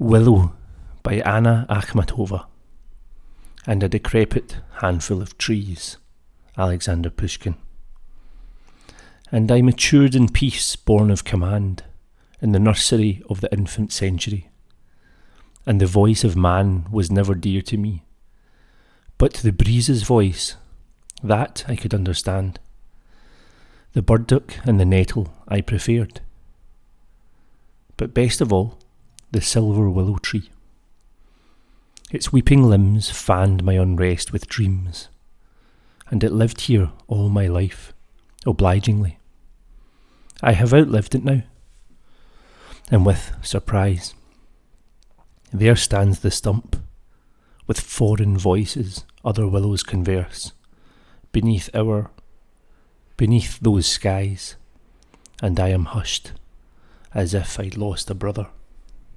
Willow by Anna Akhmatova, and a decrepit handful of trees, Alexander Pushkin. And I matured in peace born of command, in the nursery of the infant century, and the voice of man was never dear to me. But the breeze's voice, that I could understand. The burdock and the nettle I preferred. But best of all, the silver willow tree. Its weeping limbs fanned my unrest with dreams, and it lived here all my life, obligingly. I have outlived it now, and with surprise. There stands the stump, with foreign voices other willows converse, beneath our, beneath those skies, and I am hushed, as if I'd lost a brother.